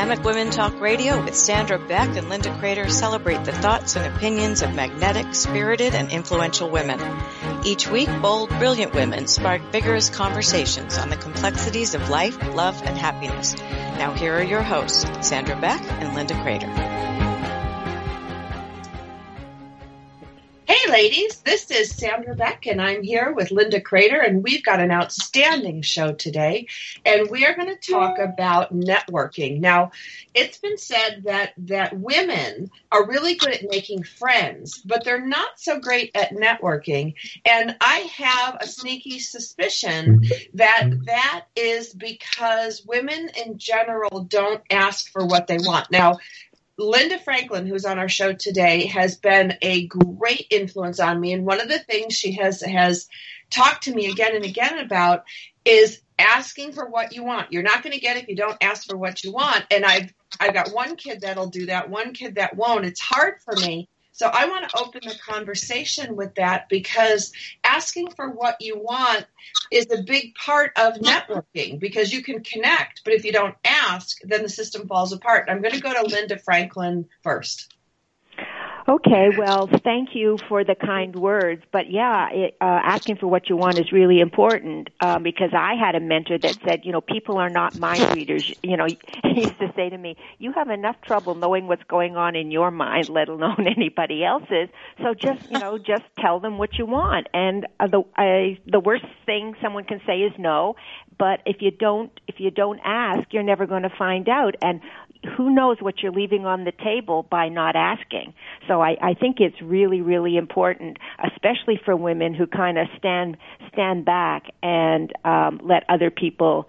Dynamic Women Talk Radio with Sandra Beck and Linda Crater celebrate the thoughts and opinions of magnetic, spirited, and influential women. Each week, bold, brilliant women spark vigorous conversations on the complexities of life, love, and happiness. Now here are your hosts, Sandra Beck and Linda Crater. Ladies, this is Sandra Beck and I'm here with Linda Crater and we've got an outstanding show today and we are going to talk about networking. Now, it's been said that that women are really good at making friends, but they're not so great at networking. And I have a sneaky suspicion that that is because women in general don't ask for what they want. Now, Linda Franklin, who's on our show today, has been a great influence on me. And one of the things she has has talked to me again and again about is asking for what you want. You're not going to get if you don't ask for what you want. And I've I've got one kid that'll do that, one kid that won't. It's hard for me so I want to open the conversation with that because asking for what you want is a big part of networking because you can connect, but if you don't ask, then the system falls apart. I'm going to go to Linda Franklin first. Okay, well, thank you for the kind words. But yeah, it, uh, asking for what you want is really important um, because I had a mentor that said, you know, people are not mind readers. You know, he used to say to me, "You have enough trouble knowing what's going on in your mind, let alone anybody else's. So just, you know, just tell them what you want." And uh, the I, the worst thing someone can say is no. But if you don't, if you don't ask, you're never going to find out. And who knows what you're leaving on the table by not asking. So I, I think it's really, really important, especially for women who kind of stand stand back and um, let other people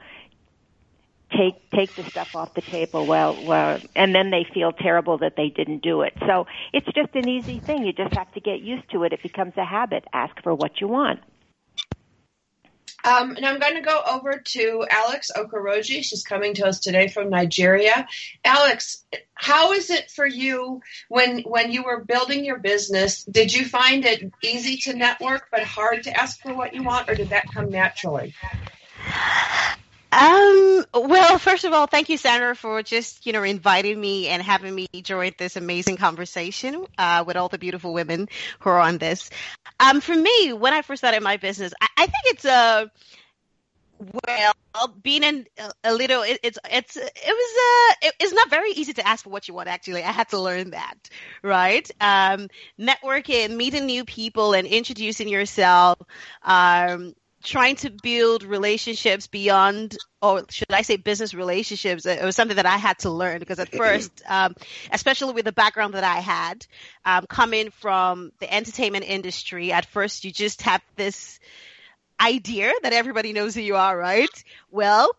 take take the stuff off the table well well and then they feel terrible that they didn't do it. So it's just an easy thing. You just have to get used to it. It becomes a habit. Ask for what you want um, and I'm going to go over to Alex Okoroji. She's coming to us today from Nigeria. Alex, how is it for you when when you were building your business? Did you find it easy to network but hard to ask for what you want, or did that come naturally? Um, well, first of all, thank you, Sandra, for just, you know, inviting me and having me join this amazing conversation, uh, with all the beautiful women who are on this. Um, for me, when I first started my business, I, I think it's, uh, well, being in a little, it, it's it's it was uh, it, it's not very easy to ask for what you want. Actually, I had to learn that, right? Um, networking, meeting new people, and introducing yourself. Um, trying to build relationships beyond or should I say business relationships, it was something that I had to learn because at first, um, especially with the background that I had, um, coming from the entertainment industry, at first you just have this idea that everybody knows who you are, right? Well,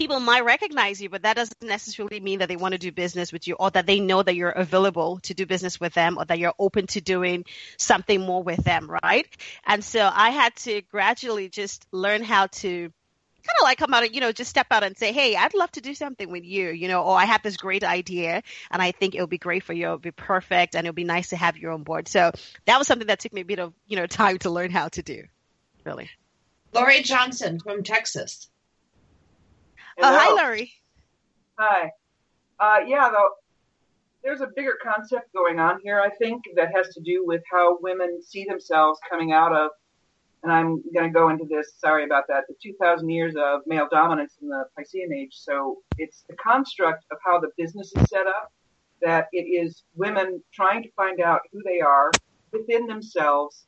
people might recognize you, but that doesn't necessarily mean that they want to do business with you or that they know that you're available to do business with them or that you're open to doing something more with them, right? And so I had to gradually just learn how to kind of like come out you know, just step out and say, Hey, I'd love to do something with you, you know, or I have this great idea and I think it'll be great for you. It'll be perfect and it'll be nice to have you on board. So that was something that took me a bit of, you know, time to learn how to do, really. Laurie Johnson from Texas. Hello. Oh, hi, Laurie. Hi. Uh, yeah, though, there's a bigger concept going on here, I think, that has to do with how women see themselves coming out of, and I'm going to go into this, sorry about that, the 2,000 years of male dominance in the Piscean age. So it's the construct of how the business is set up, that it is women trying to find out who they are within themselves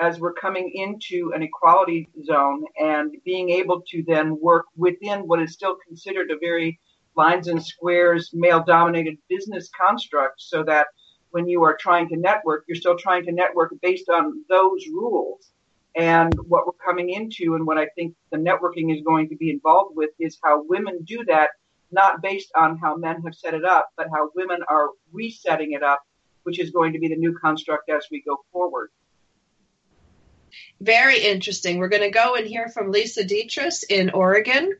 as we're coming into an equality zone and being able to then work within what is still considered a very lines and squares male dominated business construct so that when you are trying to network, you're still trying to network based on those rules. And what we're coming into and what I think the networking is going to be involved with is how women do that, not based on how men have set it up, but how women are resetting it up, which is going to be the new construct as we go forward. Very interesting. We're going to go and hear from Lisa Dietrich in Oregon.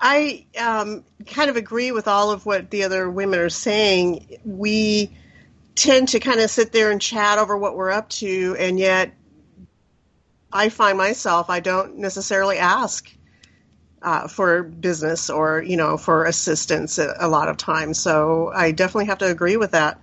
I um, kind of agree with all of what the other women are saying. We tend to kind of sit there and chat over what we're up to, and yet I find myself, I don't necessarily ask. uh, for business or you know for assistance a, a lot of times. So I definitely have to agree with that.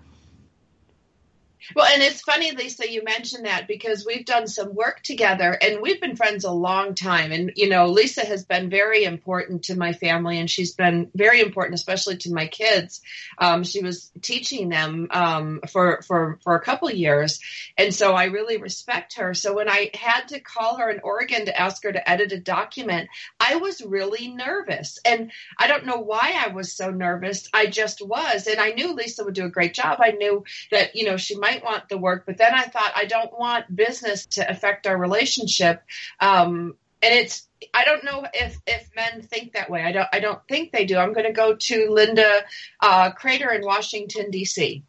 Well, and it's funny, Lisa, you mentioned that because we've done some work together and we've been friends a long time. And, you know, Lisa has been very important to my family and she's been very important, especially to my kids. Um, she was teaching them um, for, for, for a couple years. And so I really respect her. So when I had to call her in Oregon to ask her to edit a document, I was really nervous. And I don't know why I was so nervous. I just was. And I knew Lisa would do a great job. I knew that, you know, she might might want the work, but then I thought I don't want business to affect our relationship. Um, and it's I don't know if if men think that way. I don't I don't think they do. I'm going to go to Linda uh, Crater in Washington D.C.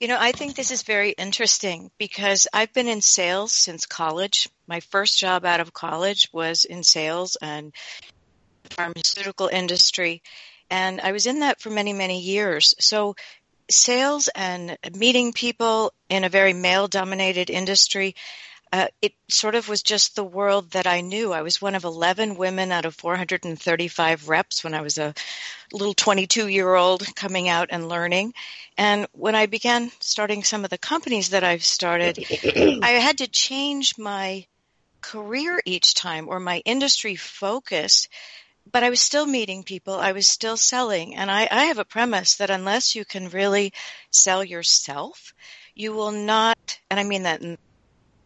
You know, I think this is very interesting because I've been in sales since college. My first job out of college was in sales and pharmaceutical industry and I was in that for many many years. So sales and meeting people in a very male dominated industry, uh, it sort of was just the world that I knew. I was one of 11 women out of 435 reps when I was a little 22 year old coming out and learning. And when I began starting some of the companies that I've started, I had to change my career each time or my industry focus but I was still meeting people. I was still selling. And I, I have a premise that unless you can really sell yourself, you will not, and I mean that, in,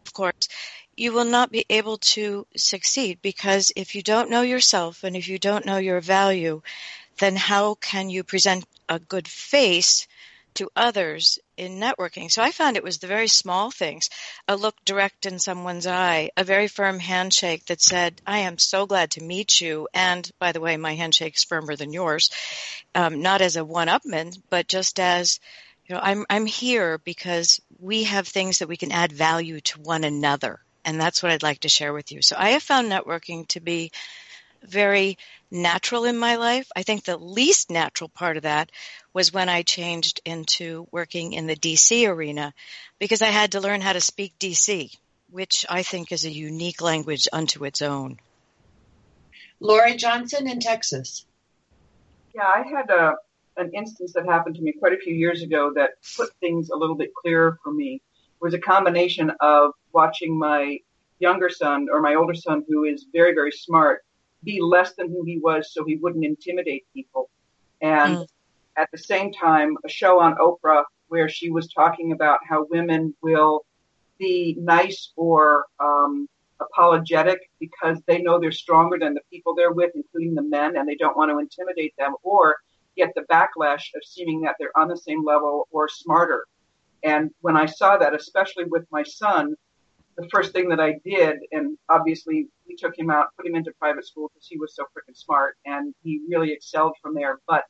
of course, you will not be able to succeed because if you don't know yourself and if you don't know your value, then how can you present a good face to others in networking. So I found it was the very small things a look direct in someone's eye, a very firm handshake that said, I am so glad to meet you. And by the way, my handshake's firmer than yours, um, not as a one upman, but just as you know, I'm I'm here because we have things that we can add value to one another, and that's what I'd like to share with you. So I have found networking to be very natural in my life. I think the least natural part of that was when I changed into working in the DC arena because I had to learn how to speak DC, which I think is a unique language unto its own. Lori Johnson in Texas. Yeah, I had a, an instance that happened to me quite a few years ago that put things a little bit clearer for me. It was a combination of watching my younger son or my older son, who is very, very smart, be less than who he was so he wouldn't intimidate people. And mm. at the same time, a show on Oprah where she was talking about how women will be nice or um, apologetic because they know they're stronger than the people they're with, including the men, and they don't want to intimidate them or get the backlash of seeming that they're on the same level or smarter. And when I saw that, especially with my son, the first thing that I did, and obviously we took him out, put him into private school because he was so freaking smart and he really excelled from there. But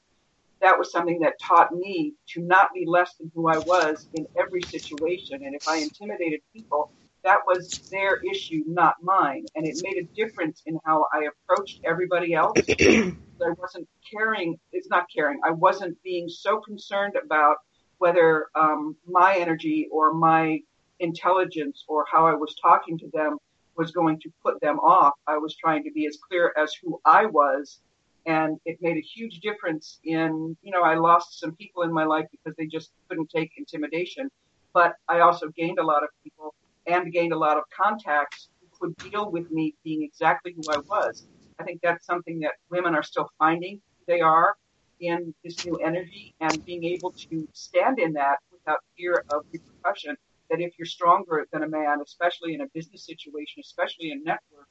that was something that taught me to not be less than who I was in every situation. And if I intimidated people, that was their issue, not mine. And it made a difference in how I approached everybody else. I wasn't caring, it's not caring. I wasn't being so concerned about whether um, my energy or my intelligence or how I was talking to them was going to put them off. I was trying to be as clear as who I was. And it made a huge difference in, you know, I lost some people in my life because they just couldn't take intimidation. But I also gained a lot of people and gained a lot of contacts who could deal with me being exactly who I was. I think that's something that women are still finding they are in this new energy and being able to stand in that without fear of repercussion that if you're stronger than a man, especially in a business situation, especially in network,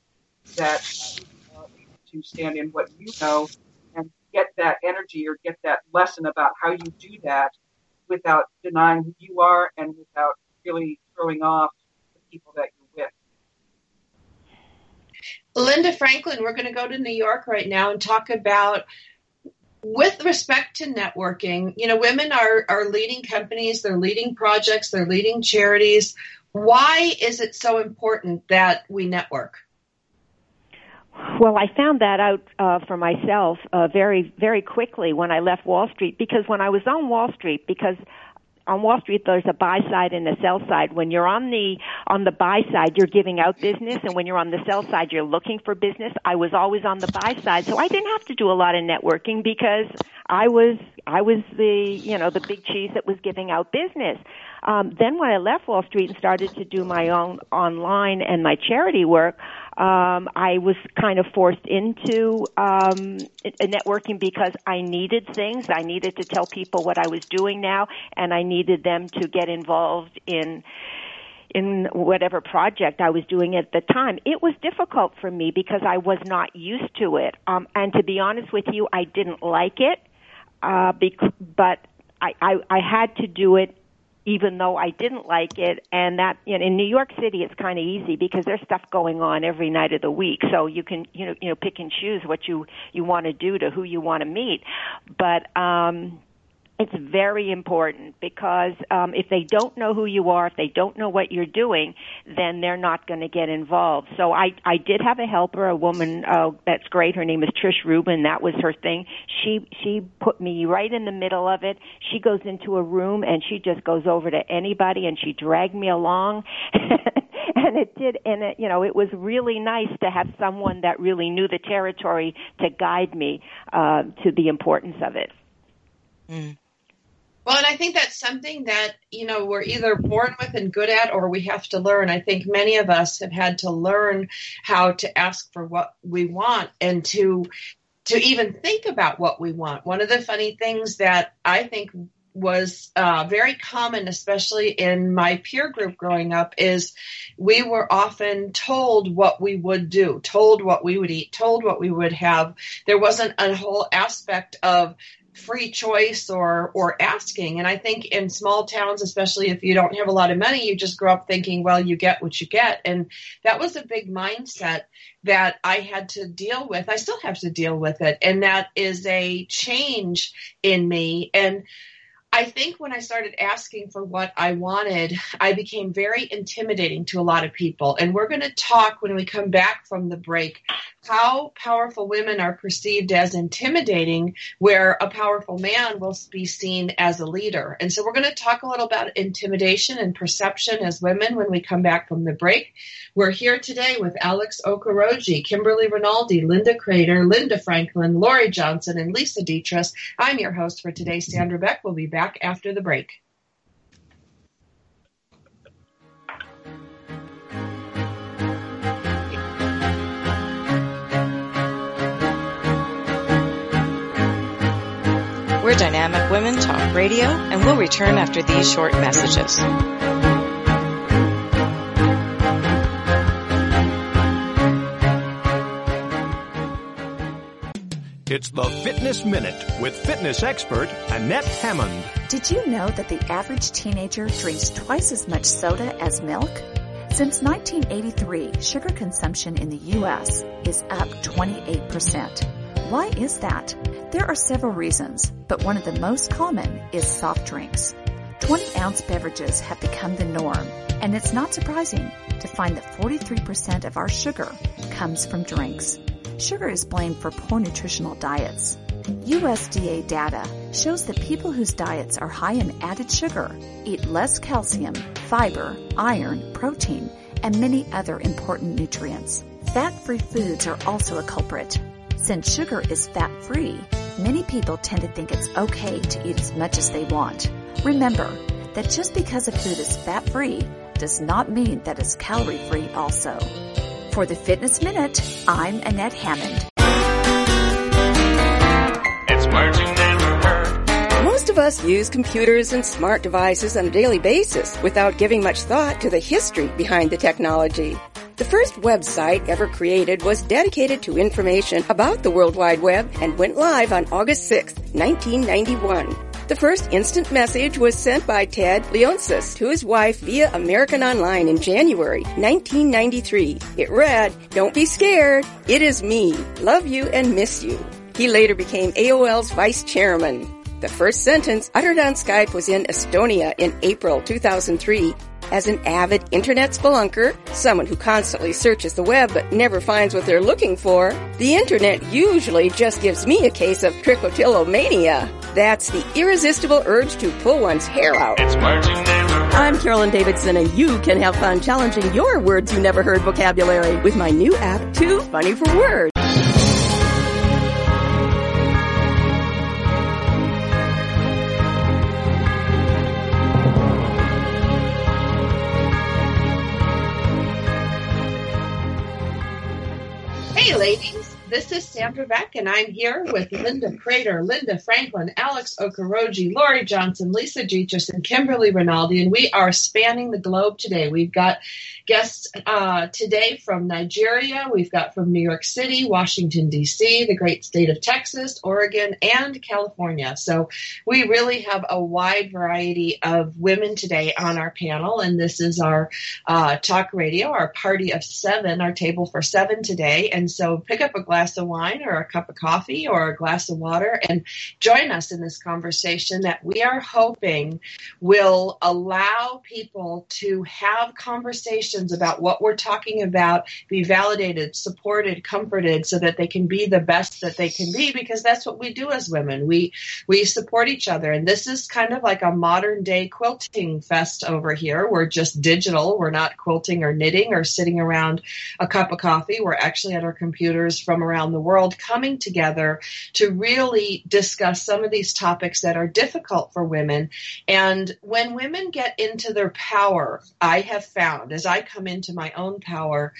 that uh, to stand in what you know and get that energy or get that lesson about how you do that without denying who you are and without really throwing off the people that you're with. Linda Franklin, we're going to go to New York right now and talk about with respect to networking, you know, women are, are leading companies, they're leading projects, they're leading charities. Why is it so important that we network? Well, I found that out uh, for myself uh, very, very quickly when I left Wall Street because when I was on Wall Street, because on Wall Street there's a buy side and a sell side. When you're on the on the buy side, you're giving out business, and when you're on the sell side, you're looking for business. I was always on the buy side, so I didn't have to do a lot of networking because I was I was the you know the big cheese that was giving out business. Um, then when I left Wall Street and started to do my own online and my charity work, um, I was kind of forced into um, networking because I needed things. I needed to tell people what I was doing now, and I needed them to get involved in in whatever project I was doing at the time. It was difficult for me because I was not used to it. Um, and to be honest with you, I didn't like it. Uh, bec- but I, I, I had to do it even though I didn't like it. And that you know, in New York City, it's kind of easy because there's stuff going on every night of the week, so you can you know you know pick and choose what you you want to do to who you want to meet. But um, it's very important because um, if they don't know who you are, if they don't know what you're doing, then they're not going to get involved. So I I did have a helper, a woman uh, that's great. Her name is Trish Rubin. That was her thing. She she put me right in the middle of it. She goes into a room and she just goes over to anybody and she dragged me along. and it did and it you know it was really nice to have someone that really knew the territory to guide me uh to the importance of it mm. Well, and I think that's something that, you know, we're either born with and good at or we have to learn. I think many of us have had to learn how to ask for what we want and to to even think about what we want. One of the funny things that I think was uh, very common, especially in my peer group growing up, is we were often told what we would do, told what we would eat, told what we would have. There wasn't a whole aspect of free choice or or asking. And i think in small towns especially if you don't have a lot of money you just grow up thinking well you get what you get. And that was a big mindset that i had to deal with. I still have to deal with it. And that is a change in me. And I think when I started asking for what I wanted, I became very intimidating to a lot of people. And we're going to talk when we come back from the break how powerful women are perceived as intimidating, where a powerful man will be seen as a leader. And so we're going to talk a little about intimidation and perception as women when we come back from the break. We're here today with Alex Okoroji, Kimberly Rinaldi, Linda Crater, Linda Franklin, Lori Johnson, and Lisa Dietrich. I'm your host for today, Sandra Beck. We'll be back after the break. We're Dynamic Women Talk Radio, and we'll return after these short messages. It's the Fitness Minute with fitness expert Annette Hammond. Did you know that the average teenager drinks twice as much soda as milk? Since 1983, sugar consumption in the U.S. is up 28%. Why is that? There are several reasons, but one of the most common is soft drinks. 20 ounce beverages have become the norm, and it's not surprising to find that 43% of our sugar comes from drinks. Sugar is blamed for poor nutritional diets. USDA data shows that people whose diets are high in added sugar eat less calcium, fiber, iron, protein, and many other important nutrients. Fat-free foods are also a culprit. Since sugar is fat-free, many people tend to think it's okay to eat as much as they want. Remember that just because a food is fat-free does not mean that it's calorie-free also. For the Fitness Minute, I'm Annette Hammond. It's words you never heard. Most of us use computers and smart devices on a daily basis without giving much thought to the history behind the technology. The first website ever created was dedicated to information about the World Wide Web and went live on August 6, 1991. The first instant message was sent by Ted Leonsis to his wife via America Online in January 1993. It read, Don't be scared. It is me. Love you and miss you. He later became AOL's vice chairman. The first sentence uttered on Skype was in Estonia in April 2003 as an avid internet spelunker, someone who constantly searches the web but never finds what they're looking for, the internet usually just gives me a case of trichotillomania. That's the irresistible urge to pull one's hair out. It's marching down. I'm Carolyn Davidson, and you can have fun challenging your words you never heard vocabulary with my new app, Too Funny for Words. Ladies. This is Sandra Beck, and I'm here with Linda Crater, Linda Franklin, Alex Okoroji, Lori Johnson, Lisa Dietrich, and Kimberly Rinaldi, and we are spanning the globe today. We've got guests uh, today from Nigeria, we've got from New York City, Washington, D.C., the great state of Texas, Oregon, and California. So we really have a wide variety of women today on our panel, and this is our uh, talk radio, our party of seven, our table for seven today. And so pick up a glass of wine or a cup of coffee or a glass of water and join us in this conversation that we are hoping will allow people to have conversations about what we're talking about, be validated, supported, comforted, so that they can be the best that they can be because that's what we do as women. We we support each other. And this is kind of like a modern day quilting fest over here. We're just digital. We're not quilting or knitting or sitting around a cup of coffee. We're actually at our computers from around around the world coming together to really discuss some of these topics that are difficult for women. And when women get into their power, I have found as I come into my own power,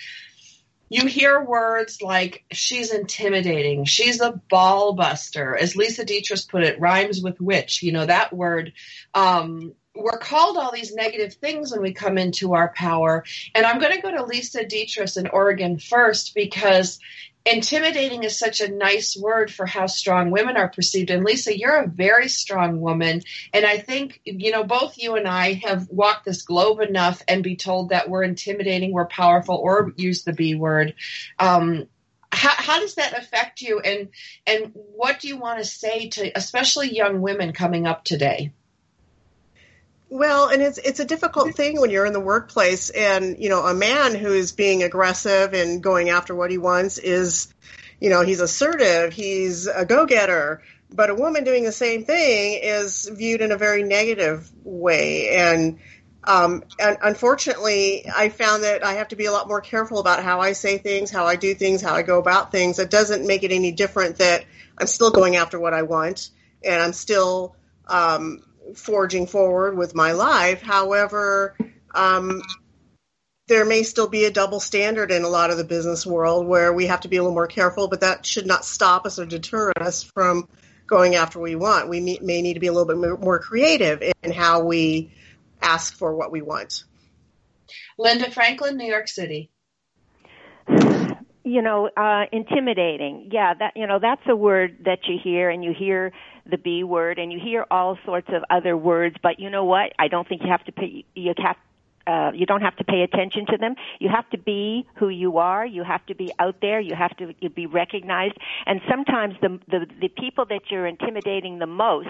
you hear words like she's intimidating, she's a ball buster, as Lisa Dietrich put it, rhymes with witch. You know, that word um, we're called all these negative things when we come into our power. And I'm going to go to Lisa Dietrich in Oregon first because intimidating is such a nice word for how strong women are perceived. And Lisa, you're a very strong woman. And I think, you know, both you and I have walked this globe enough and be told that we're intimidating, we're powerful, or use the B word. Um, how, how does that affect you and and what do you want to say to especially young women coming up today well, and it's it's a difficult thing when you're in the workplace, and you know, a man who is being aggressive and going after what he wants is, you know, he's assertive, he's a go-getter. But a woman doing the same thing is viewed in a very negative way, and um, and unfortunately, I found that I have to be a lot more careful about how I say things, how I do things, how I go about things. It doesn't make it any different that I'm still going after what I want, and I'm still um, forging forward with my life. However, um, there may still be a double standard in a lot of the business world where we have to be a little more careful, but that should not stop us or deter us from going after what we want. We may need to be a little bit more creative in how we ask for what we want. Linda Franklin, New York City. You know, uh, intimidating. Yeah, that you know that's a word that you hear, and you hear the B word, and you hear all sorts of other words. But you know what? I don't think you have to pay. You have uh, you don't have to pay attention to them. You have to be who you are. You have to be out there. You have to be recognized. And sometimes the the, the people that you're intimidating the most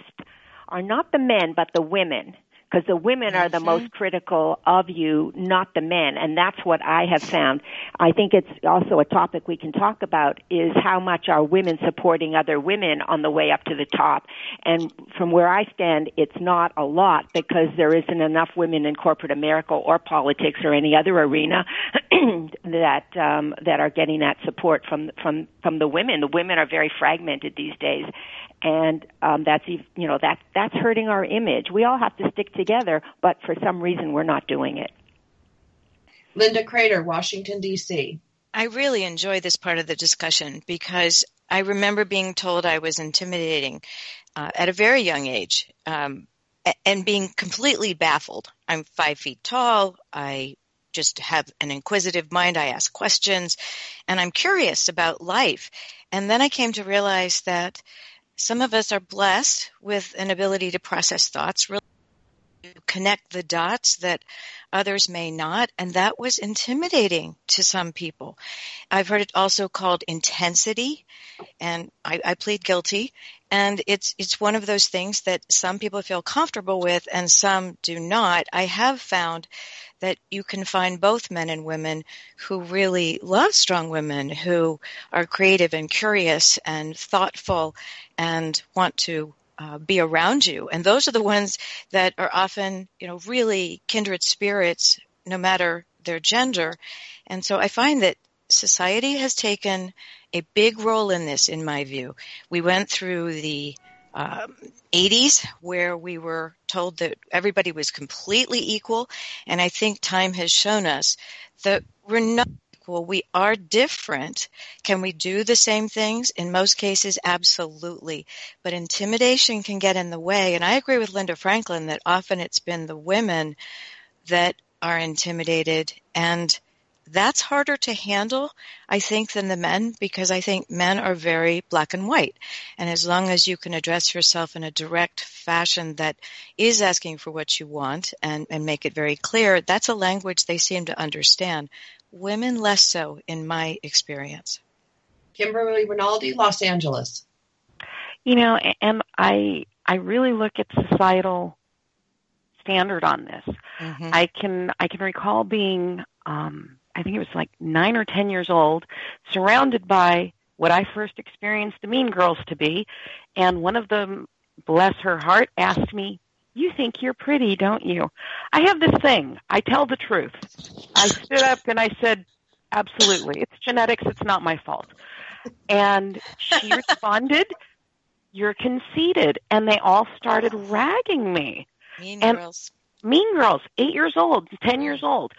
are not the men, but the women because the women are the mm-hmm. most critical of you, not the men. And that's what I have found. I think it's also a topic we can talk about is how much are women supporting other women on the way up to the top. And from where I stand, it's not a lot because there isn't enough women in corporate America or politics or any other arena that um, that are getting that support from from from the women. The women are very fragmented these days, and um, that's you know that that's hurting our image. We all have to stick together, but for some reason we're not doing it. Linda Crater, Washington D.C. I really enjoy this part of the discussion because I remember being told I was intimidating uh, at a very young age um, and being completely baffled. I'm five feet tall. I just have an inquisitive mind. I ask questions and I'm curious about life. And then I came to realize that some of us are blessed with an ability to process thoughts, really connect the dots that others may not, and that was intimidating to some people. I've heard it also called intensity, and I, I plead guilty. And it's it's one of those things that some people feel comfortable with, and some do not. I have found that you can find both men and women who really love strong women, who are creative and curious and thoughtful and want to uh, be around you. And those are the ones that are often, you know, really kindred spirits, no matter their gender. And so I find that society has taken a big role in this, in my view. We went through the um, 80s where we were told that everybody was completely equal. And I think time has shown us that we're not equal. We are different. Can we do the same things? In most cases, absolutely. But intimidation can get in the way. And I agree with Linda Franklin that often it's been the women that are intimidated and that's harder to handle, I think, than the men because I think men are very black and white. And as long as you can address yourself in a direct fashion that is asking for what you want and, and make it very clear, that's a language they seem to understand. Women less so, in my experience. Kimberly Rinaldi, Los Angeles. You know, and I I really look at societal standard on this. Mm-hmm. I can I can recall being um, I think it was like nine or ten years old, surrounded by what I first experienced the Mean Girls to be, and one of them, bless her heart, asked me, "You think you're pretty, don't you?" I have this thing. I tell the truth. I stood up and I said, "Absolutely, it's genetics. It's not my fault." And she responded, "You're conceited," and they all started ragging me. Mean and girls. Mean girls, eight years old, ten years old.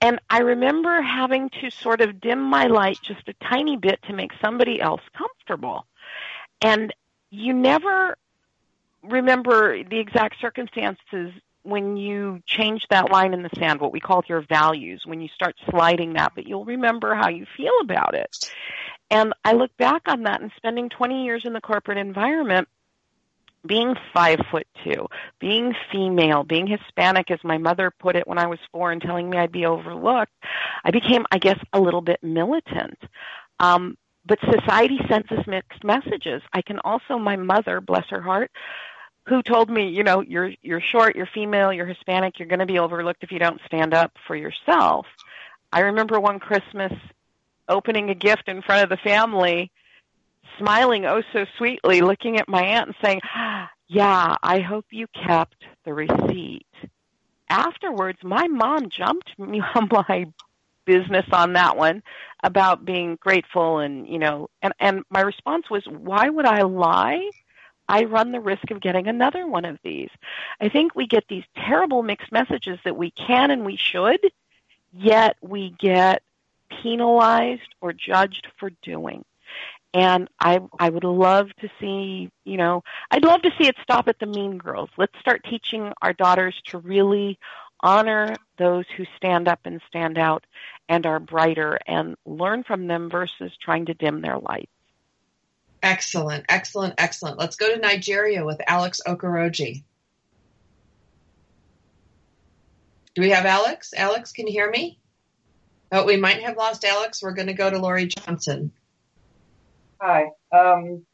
And I remember having to sort of dim my light just a tiny bit to make somebody else comfortable. And you never remember the exact circumstances when you change that line in the sand, what we call your values, when you start sliding that, but you'll remember how you feel about it. And I look back on that and spending 20 years in the corporate environment, being five foot two, being female, being Hispanic, as my mother put it when I was four, and telling me I'd be overlooked, I became, I guess, a little bit militant. Um, but society sends us mixed messages. I can also, my mother, bless her heart, who told me, you know, you're you're short, you're female, you're Hispanic, you're going to be overlooked if you don't stand up for yourself. I remember one Christmas opening a gift in front of the family smiling oh so sweetly, looking at my aunt and saying, Yeah, I hope you kept the receipt. Afterwards, my mom jumped me on my business on that one about being grateful and, you know, and, and my response was, Why would I lie? I run the risk of getting another one of these. I think we get these terrible mixed messages that we can and we should, yet we get penalized or judged for doing and I I would love to see, you know, I'd love to see it stop at the mean girls. Let's start teaching our daughters to really honor those who stand up and stand out and are brighter and learn from them versus trying to dim their light. Excellent, excellent, excellent. Let's go to Nigeria with Alex Okoroji. Do we have Alex? Alex, can you hear me? Oh, we might have lost Alex. We're going to go to Lori Johnson. Hi. Um,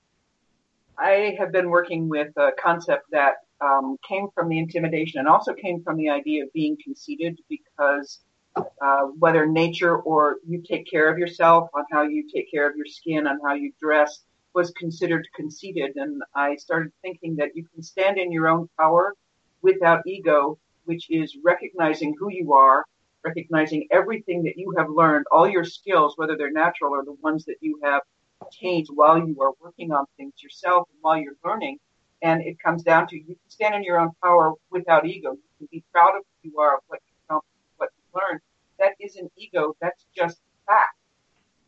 I have been working with a concept that um, came from the intimidation and also came from the idea of being conceited because uh, whether nature or you take care of yourself, on how you take care of your skin, on how you dress, was considered conceited. And I started thinking that you can stand in your own power without ego, which is recognizing who you are, recognizing everything that you have learned, all your skills, whether they're natural or the ones that you have change while you are working on things yourself and while you're learning. And it comes down to you can stand in your own power without ego. You can be proud of who you are, of what you've accomplished, what you've learned. That isn't ego. That's just fact.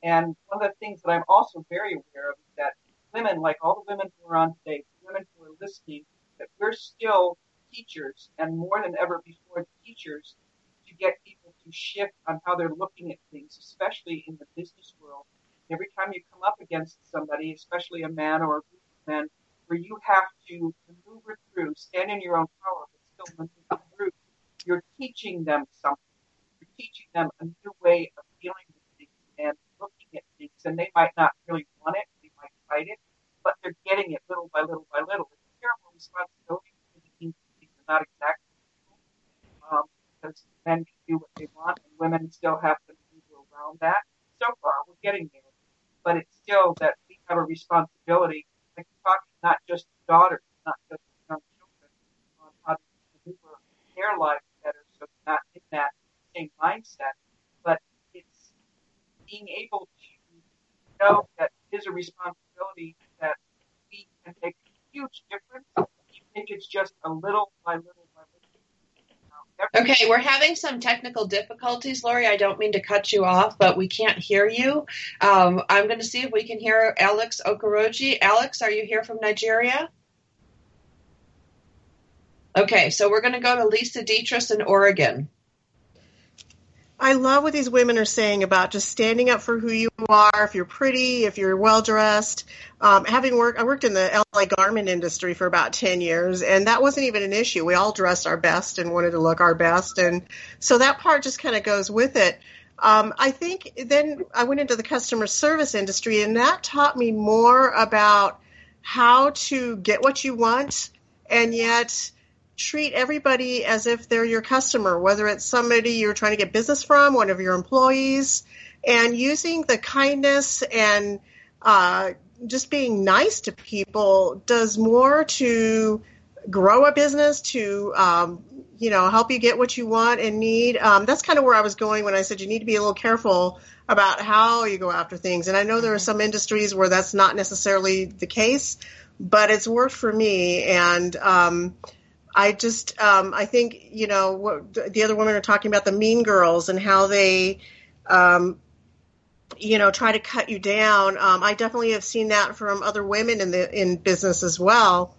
And one of the things that I'm also very aware of is that women, like all the women who are on today, women who are listening, that we're still teachers and more than ever before teachers to get people to shift on how they're looking at things, especially in the business world Every time you come up against somebody, especially a man or a men, where you have to maneuver through, stand in your own power, but still maneuver through, you're teaching them something. You're teaching them a new way of dealing with things and looking at things. And they might not really want it, they might fight it, but they're getting it little by little by little. It's a terrible responsibility for the things are not exactly um, because men can do what they want and women still have to maneuver around that. So far, we're getting there but it's still that we have a responsibility. Like talking not just to daughters, not just young children, on how to maneuver their lives better so they're not in that same mindset. But it's being able to know that it is a responsibility that we can make a huge difference, even if it's just a little by little. Okay, we're having some technical difficulties, Lori. I don't mean to cut you off, but we can't hear you. Um, I'm going to see if we can hear Alex Okoroji. Alex, are you here from Nigeria? Okay, so we're going to go to Lisa Dietrich in Oregon. I love what these women are saying about just standing up for who you are. If you're pretty, if you're well dressed, um, having worked, I worked in the LA garment industry for about ten years, and that wasn't even an issue. We all dressed our best and wanted to look our best, and so that part just kind of goes with it. Um, I think then I went into the customer service industry, and that taught me more about how to get what you want, and yet treat everybody as if they're your customer, whether it's somebody you're trying to get business from, one of your employees, and using the kindness and uh, just being nice to people does more to grow a business, to um, you know help you get what you want and need. Um, that's kind of where I was going when I said you need to be a little careful about how you go after things. And I know there are some industries where that's not necessarily the case, but it's worked for me and. Um, I just um, I think you know what the other women are talking about the mean girls and how they um, you know try to cut you down. Um, I definitely have seen that from other women in the in business as well,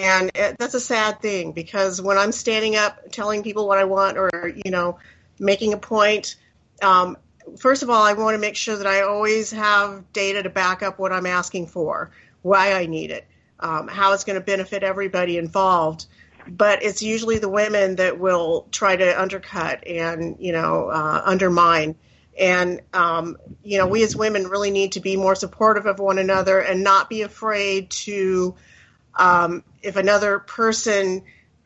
and it, that's a sad thing because when I'm standing up telling people what I want or you know making a point. Um, first of all, I want to make sure that I always have data to back up what I'm asking for, why I need it, um, how it's going to benefit everybody involved but it's usually the women that will try to undercut and you know uh, undermine. And um, you know we as women really need to be more supportive of one another and not be afraid to um, if another person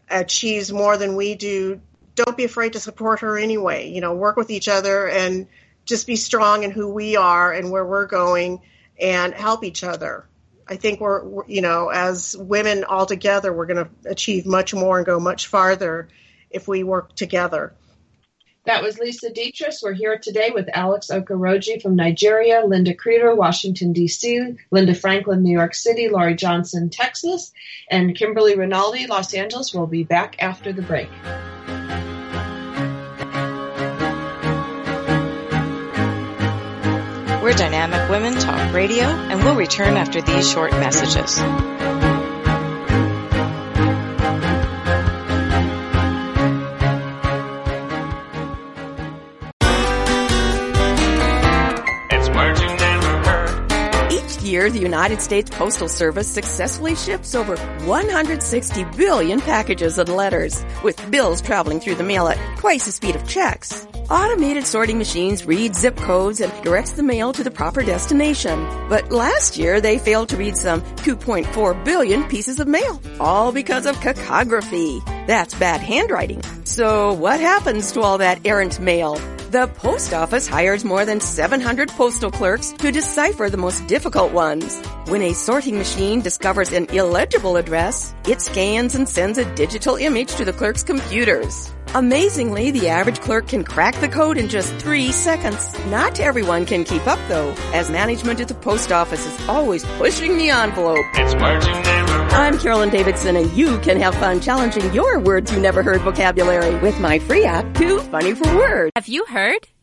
achieves more than we do don't be afraid to support her anyway. You know work with each other and just be strong in who we are and where we're going and help each other I think we're, you know, as women all together, we're going to achieve much more and go much farther if we work together. That was Lisa Dietrich. We're here today with Alex Okoroji from Nigeria, Linda Crater, Washington, D.C., Linda Franklin, New York City, Laurie Johnson, Texas, and Kimberly Rinaldi, Los Angeles. We'll be back after the break. We're Dynamic Women Talk Radio, and we'll return after these short messages. Year, the United States Postal Service successfully ships over 160 billion packages and letters, with bills traveling through the mail at twice the speed of checks. Automated sorting machines read zip codes and directs the mail to the proper destination. But last year, they failed to read some 2.4 billion pieces of mail, all because of cacography. That's bad handwriting. So what happens to all that errant mail? The post office hires more than 700 postal clerks to decipher the most difficult ones. When a sorting machine discovers an illegible address, it scans and sends a digital image to the clerk's computers. Amazingly, the average clerk can crack the code in just three seconds. Not everyone can keep up though, as management at the post office is always pushing the envelope. It's Marching Day Room. I'm Carolyn Davidson and you can have fun challenging your words you never heard vocabulary with my free app, Too Funny for Words. Have you heard?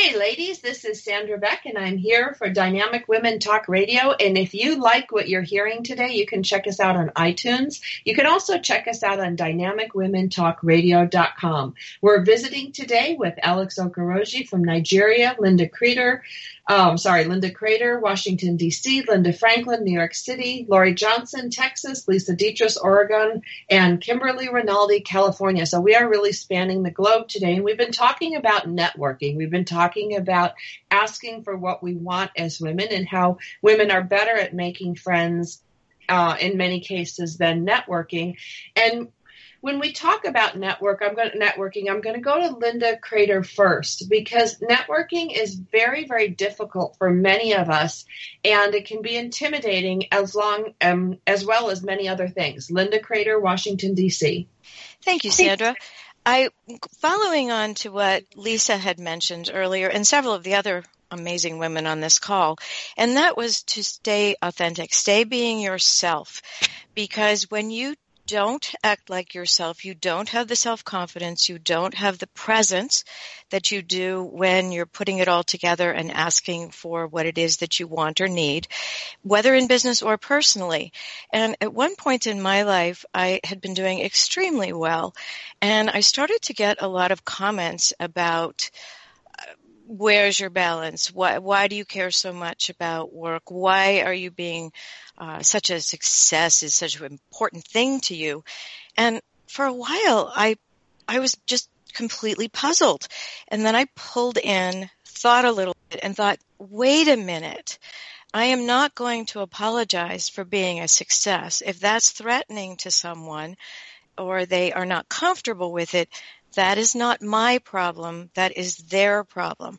Hey, ladies, this is Sandra Beck, and I'm here for Dynamic Women Talk Radio. And if you like what you're hearing today, you can check us out on iTunes. You can also check us out on dynamicwomentalkradio.com. We're visiting today with Alex Okoroji from Nigeria, Linda Creeder, um, sorry, Linda Crater, Washington, D.C., Linda Franklin, New York City, Lori Johnson, Texas, Lisa Dietrich, Oregon, and Kimberly Rinaldi, California. So we are really spanning the globe today. And we've been talking about networking. We've been talking about asking for what we want as women and how women are better at making friends uh, in many cases than networking. And when we talk about network, I'm going to, networking. I'm going to go to Linda Crater first because networking is very, very difficult for many of us, and it can be intimidating as long um, as well as many other things. Linda Crater, Washington D.C. Thank you, Sandra. I following on to what Lisa had mentioned earlier, and several of the other amazing women on this call, and that was to stay authentic, stay being yourself, because when you don't act like yourself, you don't have the self confidence, you don't have the presence that you do when you're putting it all together and asking for what it is that you want or need, whether in business or personally. And at one point in my life, I had been doing extremely well, and I started to get a lot of comments about where's your balance? Why, why do you care so much about work? Why are you being uh, such a success is such an important thing to you? And for a while, I, I was just completely puzzled. And then I pulled in, thought a little bit and thought, wait a minute. I am not going to apologize for being a success. If that's threatening to someone or they are not comfortable with it, that is not my problem. That is their problem.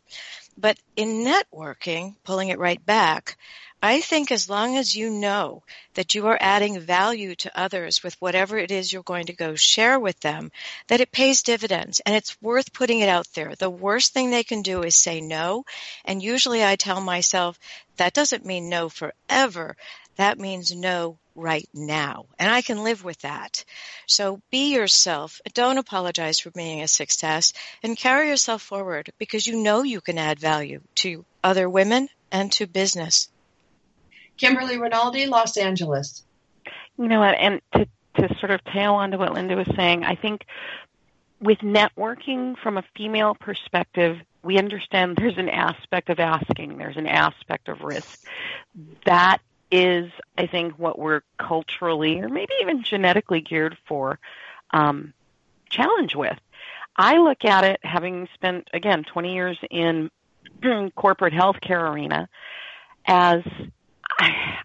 But in networking, pulling it right back, I think as long as you know that you are adding value to others with whatever it is you're going to go share with them, that it pays dividends and it's worth putting it out there. The worst thing they can do is say no. And usually I tell myself that doesn't mean no forever. That means no right now. And I can live with that. So be yourself. Don't apologize for being a success and carry yourself forward because you know you can add value to other women and to business. Kimberly Rinaldi, Los Angeles. You know what? And to, to sort of tail on to what Linda was saying, I think with networking from a female perspective, we understand there's an aspect of asking, there's an aspect of risk. That is, I think, what we're culturally or maybe even genetically geared for um, challenge with. I look at it, having spent again 20 years in corporate healthcare arena, as I,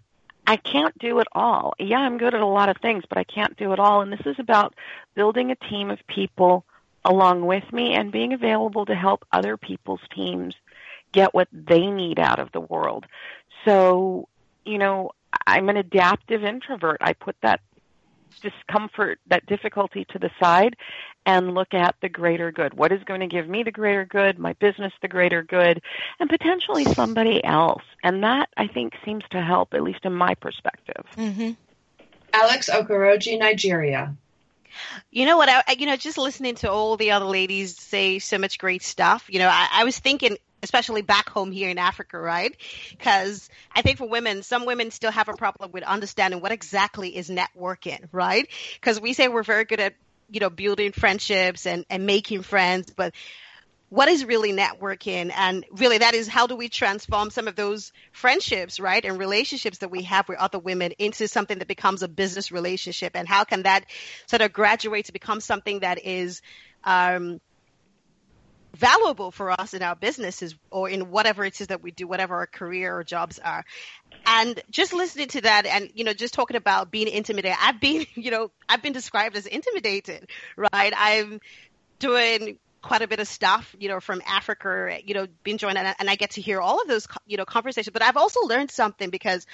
I can't do it all. Yeah, I'm good at a lot of things, but I can't do it all. And this is about building a team of people along with me and being available to help other people's teams get what they need out of the world. So you know, I'm an adaptive introvert. I put that discomfort, that difficulty to the side and look at the greater good. What is going to give me the greater good, my business the greater good, and potentially somebody else. And that, I think, seems to help, at least in my perspective. Mm-hmm. Alex Okoroji, Nigeria. You know what? I, you know, just listening to all the other ladies say so much great stuff. You know, I, I was thinking especially back home here in Africa, right? Because I think for women, some women still have a problem with understanding what exactly is networking, right? Because we say we're very good at, you know, building friendships and, and making friends, but what is really networking and really that is how do we transform some of those friendships right and relationships that we have with other women into something that becomes a business relationship and how can that sort of graduate to become something that is um, valuable for us in our businesses or in whatever it is that we do, whatever our career or jobs are. And just listening to that and, you know, just talking about being intimidated, I've been, you know, I've been described as intimidated, right? I'm doing quite a bit of stuff, you know, from Africa, you know, been joined and, and I get to hear all of those, you know, conversations, but I've also learned something because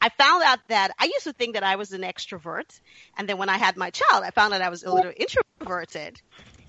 I found out that I used to think that I was an extrovert. And then when I had my child, I found out I was a little introverted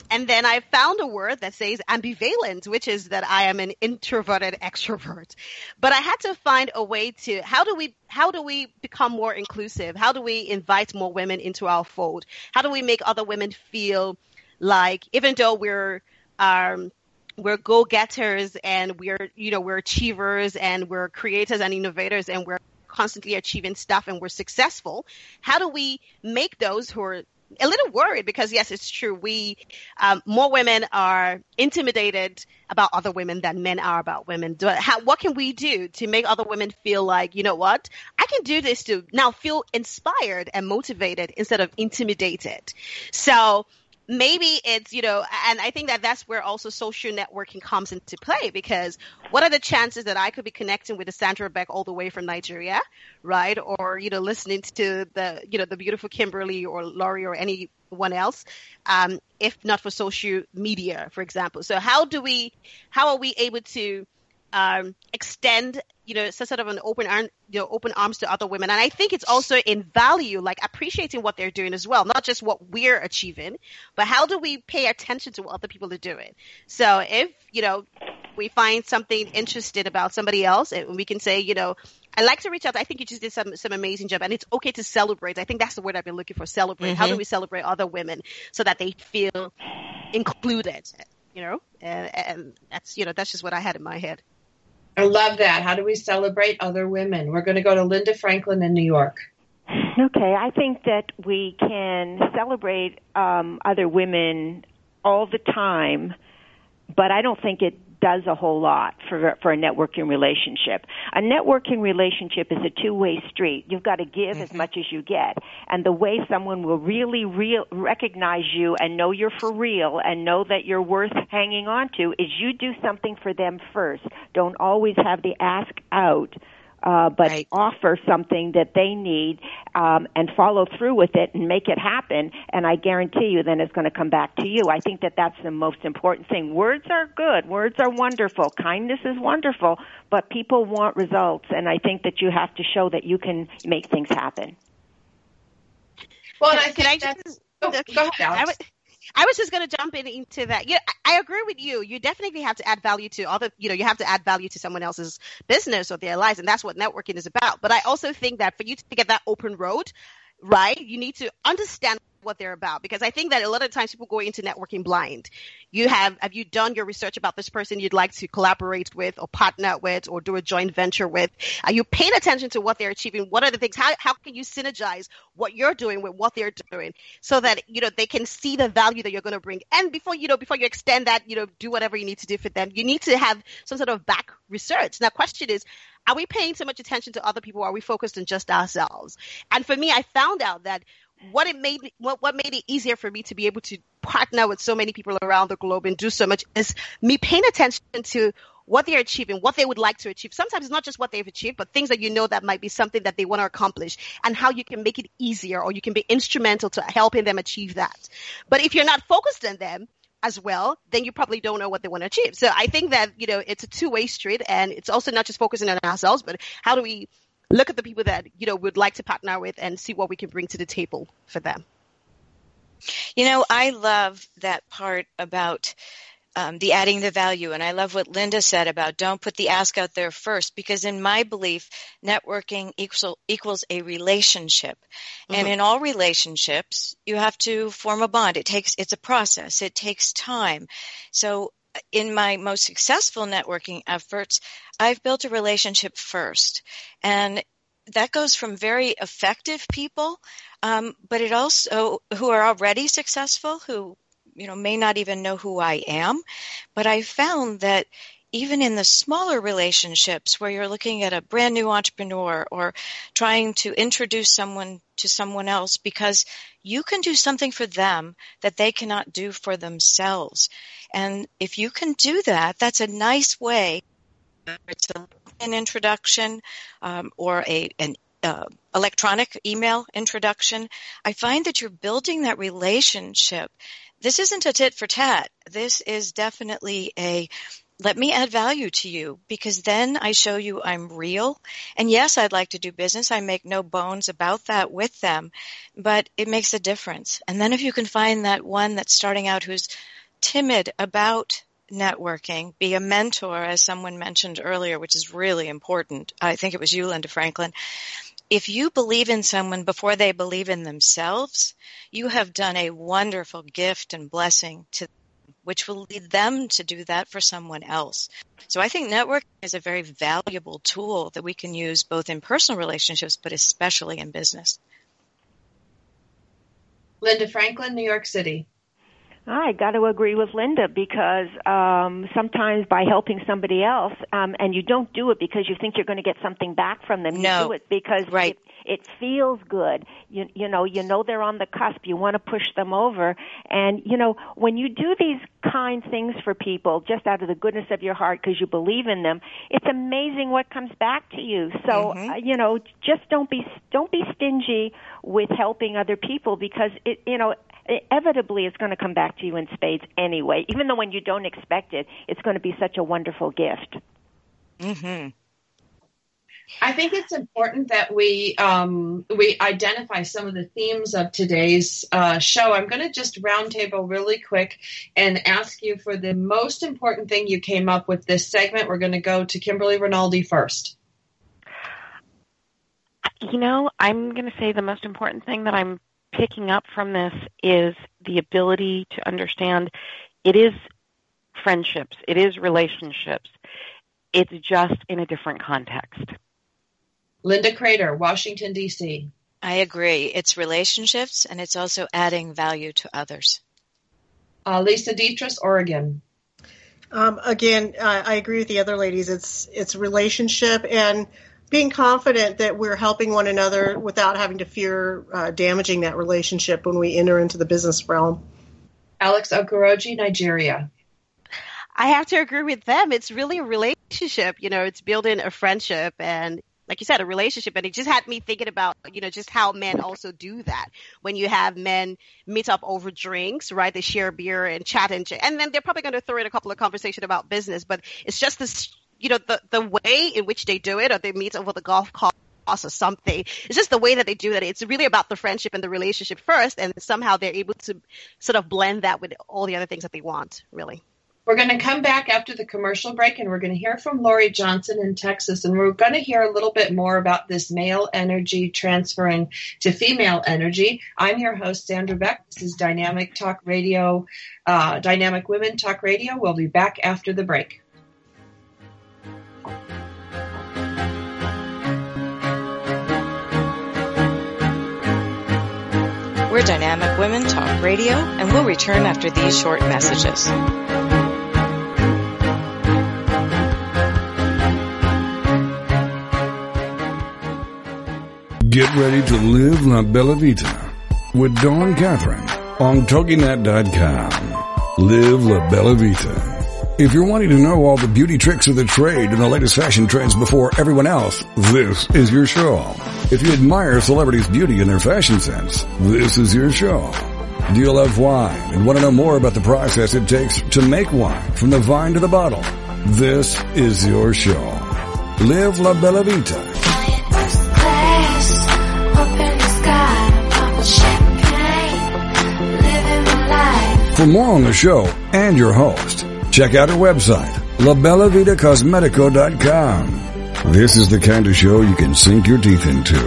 And then I found a word that says ambivalent, which is that I am an introverted extrovert. But I had to find a way to how do we how do we become more inclusive? How do we invite more women into our fold? How do we make other women feel like even though we're um, we're go-getters and we're you know we're achievers and we're creators and innovators and we're constantly achieving stuff and we're successful how do we make those who are a little worried because yes, it's true. We um, more women are intimidated about other women than men are about women. How, what can we do to make other women feel like you know what I can do this to now feel inspired and motivated instead of intimidated? So maybe it's you know and i think that that's where also social networking comes into play because what are the chances that i could be connecting with a sandra beck all the way from nigeria right? Or you know listening to the you know the beautiful kimberly or lori or anyone else um, if not for social media for example. So how do we how are we able to um, extend, you know, sort of an open arm, you know, open arms to other women. And I think it's also in value, like appreciating what they're doing as well, not just what we're achieving, but how do we pay attention to what other people are doing? So if, you know, we find something interesting about somebody else and we can say, you know, I like to reach out. I think you just did some some amazing job, and it's okay to celebrate. I think that's the word I've been looking for. Celebrate. Mm-hmm. How do we celebrate other women so that they feel included? You know, and, and that's you know that's just what I had in my head. I love that. How do we celebrate other women? We're going to go to Linda Franklin in New York. Okay, I think that we can celebrate um, other women all the time, but I don't think it does a whole lot for for a networking relationship. A networking relationship is a two-way street. You've got to give mm-hmm. as much as you get. And the way someone will really real recognize you and know you're for real and know that you're worth hanging on to is you do something for them first. Don't always have the ask out uh, but right. offer something that they need um, and follow through with it and make it happen. And I guarantee you, then it's going to come back to you. I think that that's the most important thing. Words are good. Words are wonderful. Kindness is wonderful, but people want results, and I think that you have to show that you can make things happen. Well, and I can I just, oh, go ahead, I was just going to jump in into that. Yeah, I agree with you. You definitely have to add value to other, you know, you have to add value to someone else's business or their lives. And that's what networking is about. But I also think that for you to get that open road, right, you need to understand what they're about because I think that a lot of times people go into networking blind. You have have you done your research about this person you'd like to collaborate with or partner with or do a joint venture with? Are you paying attention to what they're achieving? What are the things? How how can you synergize what you're doing with what they're doing so that you know they can see the value that you're going to bring? And before you know before you extend that, you know, do whatever you need to do for them. You need to have some sort of back research. Now, question is, are we paying so much attention to other people? Are we focused on just ourselves? And for me, I found out that what it made what what made it easier for me to be able to partner with so many people around the globe and do so much is me paying attention to what they're achieving, what they would like to achieve. Sometimes it's not just what they've achieved, but things that you know that might be something that they want to accomplish and how you can make it easier or you can be instrumental to helping them achieve that. But if you're not focused on them, as well, then you probably don't know what they want to achieve. So I think that, you know, it's a two way street and it's also not just focusing on ourselves, but how do we look at the people that you know would like to partner with and see what we can bring to the table for them. You know, I love that part about um, the adding the value. And I love what Linda said about don't put the ask out there first, because in my belief, networking equals, equals a relationship. Mm-hmm. And in all relationships, you have to form a bond. It takes, it's a process. It takes time. So in my most successful networking efforts, I've built a relationship first. And that goes from very effective people, um, but it also who are already successful, who you know may not even know who I am. But I found that even in the smaller relationships where you're looking at a brand new entrepreneur or trying to introduce someone to someone else because you can do something for them that they cannot do for themselves. And if you can do that, that's a nice way. It's an introduction um, or a an uh, electronic email introduction. I find that you're building that relationship. This isn't a tit for tat. This is definitely a let me add value to you because then I show you I'm real. And yes, I'd like to do business. I make no bones about that with them, but it makes a difference. And then if you can find that one that's starting out who's timid about networking, be a mentor, as someone mentioned earlier, which is really important. I think it was you, Linda Franklin. If you believe in someone before they believe in themselves, you have done a wonderful gift and blessing to which will lead them to do that for someone else. So I think networking is a very valuable tool that we can use both in personal relationships, but especially in business. Linda Franklin, New York City. I got to agree with Linda because um, sometimes by helping somebody else, um, and you don't do it because you think you're going to get something back from them. No. You do it because right. It, feels good. You, you know, you know they're on the cusp. You want to push them over, and you know when you do these kind things for people just out of the goodness of your heart because you believe in them, it's amazing what comes back to you. So Mhm. uh, you know, just don't be don't be stingy with helping other people because it you know inevitably it's going to come back to you in spades anyway. Even though when you don't expect it, it's going to be such a wonderful gift. Mm-hmm. I think it's important that we um, we identify some of the themes of today's uh, show. I'm going to just roundtable really quick and ask you for the most important thing you came up with this segment. We're going to go to Kimberly Rinaldi first. You know, I'm going to say the most important thing that I'm picking up from this is the ability to understand it is friendships, it is relationships. It's just in a different context. Linda Crater, Washington, D.C. I agree. It's relationships and it's also adding value to others. Uh, Lisa Dietrich, Oregon. Um, again, I, I agree with the other ladies. It's it's relationship and being confident that we're helping one another without having to fear uh, damaging that relationship when we enter into the business realm. Alex Okoroji, Nigeria. I have to agree with them. It's really a relationship. You know, it's building a friendship and like you said, a relationship. And it just had me thinking about, you know, just how men also do that. When you have men meet up over drinks, right? They share beer and chat and, and then they're probably going to throw in a couple of conversation about business, but it's just this, you know, the, the way in which they do it or they meet over the golf course or something. It's just the way that they do that. It's really about the friendship and the relationship first. And somehow they're able to sort of blend that with all the other things that they want, really. We're going to come back after the commercial break and we're going to hear from Lori Johnson in Texas. And we're going to hear a little bit more about this male energy transferring to female energy. I'm your host, Sandra Beck. This is Dynamic Talk Radio, uh, Dynamic Women Talk Radio. We'll be back after the break. We're Dynamic Women Talk Radio, and we'll return after these short messages. Get ready to live La Bella Vita with Dawn Catherine on TogiNet.com. Live La Bella Vita. If you're wanting to know all the beauty tricks of the trade and the latest fashion trends before everyone else, this is your show. If you admire celebrities' beauty and their fashion sense, this is your show. Do you love wine and want to know more about the process it takes to make wine from the vine to the bottle? This is your show. Live La Bella Vita. For more on the show and your host, check out our website, labellavitacosmetico.com. This is the kind of show you can sink your teeth into.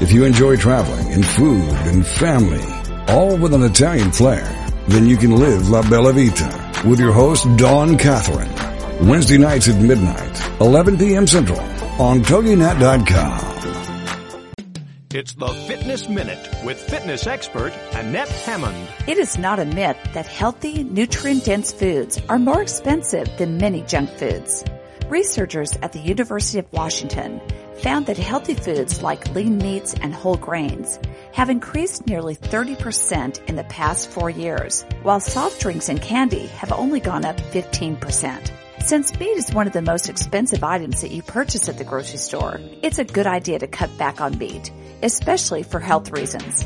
If you enjoy traveling and food and family, all with an Italian flair, then you can live La Bella Vita with your host, Dawn Catherine. Wednesday nights at midnight, 11 p.m. Central on TogiNet.com. It's the Fitness Minute with fitness expert Annette Hammond. It is not a myth that healthy, nutrient-dense foods are more expensive than many junk foods. Researchers at the University of Washington found that healthy foods like lean meats and whole grains have increased nearly 30% in the past four years, while soft drinks and candy have only gone up 15%. Since meat is one of the most expensive items that you purchase at the grocery store, it's a good idea to cut back on meat, especially for health reasons.